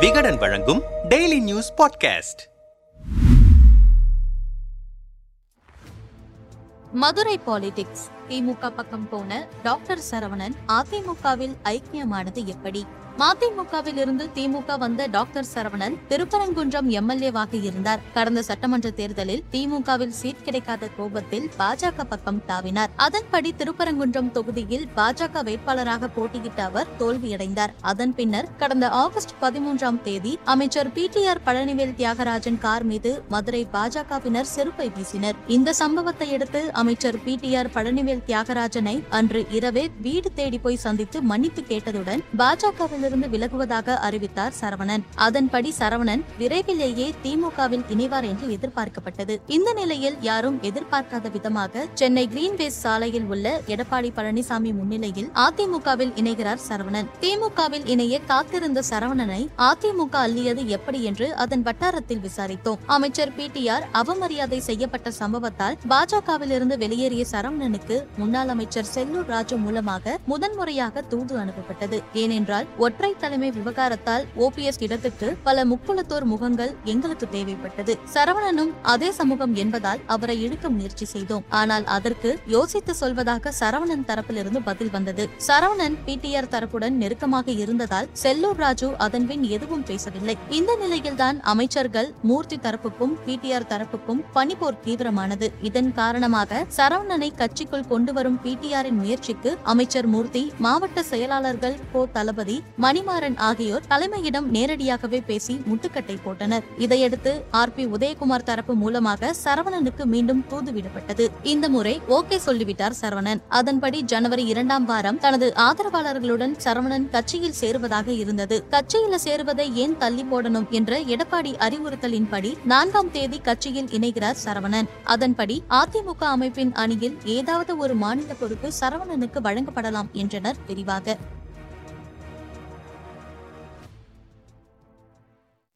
விகடன் வழங்கும் daily news podcast Madurai politics DMK பக்கம் போன டாக்டர் சரவணன் அதிமுகவில் ஐக்கியமானது எப்படி? மதிமுகவில் இருந்து திமுக வந்த டாக்டர் சரவணன் திருப்பரங்குன்றம் எம்எல்ஏவாக இருந்தார். கடந்த சட்டமன்ற தேர்தலில் திமுகவில் சீட் கிடைக்காத கோபத்தில் பாஜக பக்கம் தாவினார். அதன்படி திருப்பரங்குன்றம் தொகுதியில் பாஜக வேட்பாளராக போட்டியிட்ட அவர் தோல்வியடைந்தார். அதன் பின்னர் கடந்த ஆகஸ்ட் பதிமூன்றாம் தேதி அமைச்சர் P T R Palanivel Thiagarajan car மீது மதுரை பாஜகவினர் செருப்பை வீசினர். இந்த சம்பவத்தை அடுத்து அமைச்சர் பி டி ஆர் பழனிவேல் தியாகராஜனை அன்று இரவே வீடு தேடி போய் சந்தித்து மன்னிப்பு கேட்டதுடன் பாஜகவிலிருந்து விலகுவதாக அறிவித்தார் சரவணன். அதன்படி சரவணன் விரைவிலேயே திமுகவில் இணைவார் என்று எதிர்பார்க்கப்பட்டது. இந்த நிலையில் யாரும் எதிர்பார்க்காத விதமாக சென்னை கிரீன்வேஸ் சாலையில் உள்ள எடப்பாடி பழனிசாமி முன்னிலையில் அதிமுகவில் இணைகிறார் சரவணன். திமுகவில் இணைய காத்திருந்த சரவணனை அதிமுக அள்ளியது எப்படி என்று அதன் வட்டாரத்தில் விசாரித்தோம். அமைச்சர் பி டி ஆர் அவமரியாதை செய்யப்பட்ட சம்பவத்தால் பாஜகவிலிருந்து வெளியேறிய சரவணனுக்கு முன்னாள் அமைச்சர் செல்லூர் ராஜு மூலமாக முதன்முறையாக தூது அனுப்பப்பட்டது. ஏனென்றால் ஒற்றை தலைமை விவகாரத்தால் ஓபிஎஸ் இடத்துக்கு பல முக்குளத்தோர் முகங்கள் எங்களுக்கு தேவைப்பட்டது. சரவணனும் அதே சமூகம் என்பதால் அவரை இழுக்க முயற்சி செய்தோம். ஆனால் அதற்கு யோசித்து சொல்வதாக சரவணன் தரப்பிலிருந்து பதில் வந்தது. சரவணன் பிடிஆர் தரப்புடன் நெருக்கமாக இருந்ததால் செல்லூர் ராஜு அதன் பின் எதுவும் பேசவில்லை. இந்த நிலையில்தான் அமைச்சர்கள் மூர்த்தி தரப்புக்கும் பிடிஆர் தரப்புக்கும் பனிப்போர் தீவிரமானது. இதன் காரணமாக சரவணனை கட்சிக்குள் கொண்டு வரும் பிடிஆரின் முயற்சிக்கு அமைச்சர் மூர்த்தி மாவட்ட செயலாளர்கள் கோ தளபதி மணிமாறன் ஆகியோர் தலைமையிடம் நேரடியாகவே பேசி முட்டுக்கட்டை போட்டனர். இதையடுத்து ஆர் பி உதயகுமார் தரப்பு மூலமாக சரவணனுக்கு மீண்டும் தூதுவிடப்பட்டது இந்த முறை ஓகே சொல்லிவிட்டார் சரவணன். அதன்படி ஜனவரி இரண்டாம் வாரம் தனது ஆதரவாளர்களுடன் சரவணன் கட்சியில் சேருவதாக இருந்தது. கட்சியில சேருவதை ஏன் தள்ளி போடணும் என்ற எடப்பாடி அறிவுறுத்தலின்படி நான்காம் தேதி கட்சியில் இணைகிறார் சரவணன். அதன்படி அதிமுக அமைப்பின் அணியில் ஏதாவது ஒரு ஒரு மாநில பொறுப்பு சரவணனுக்கு வழங்கப்படலாம் என்றனர் விரிவாக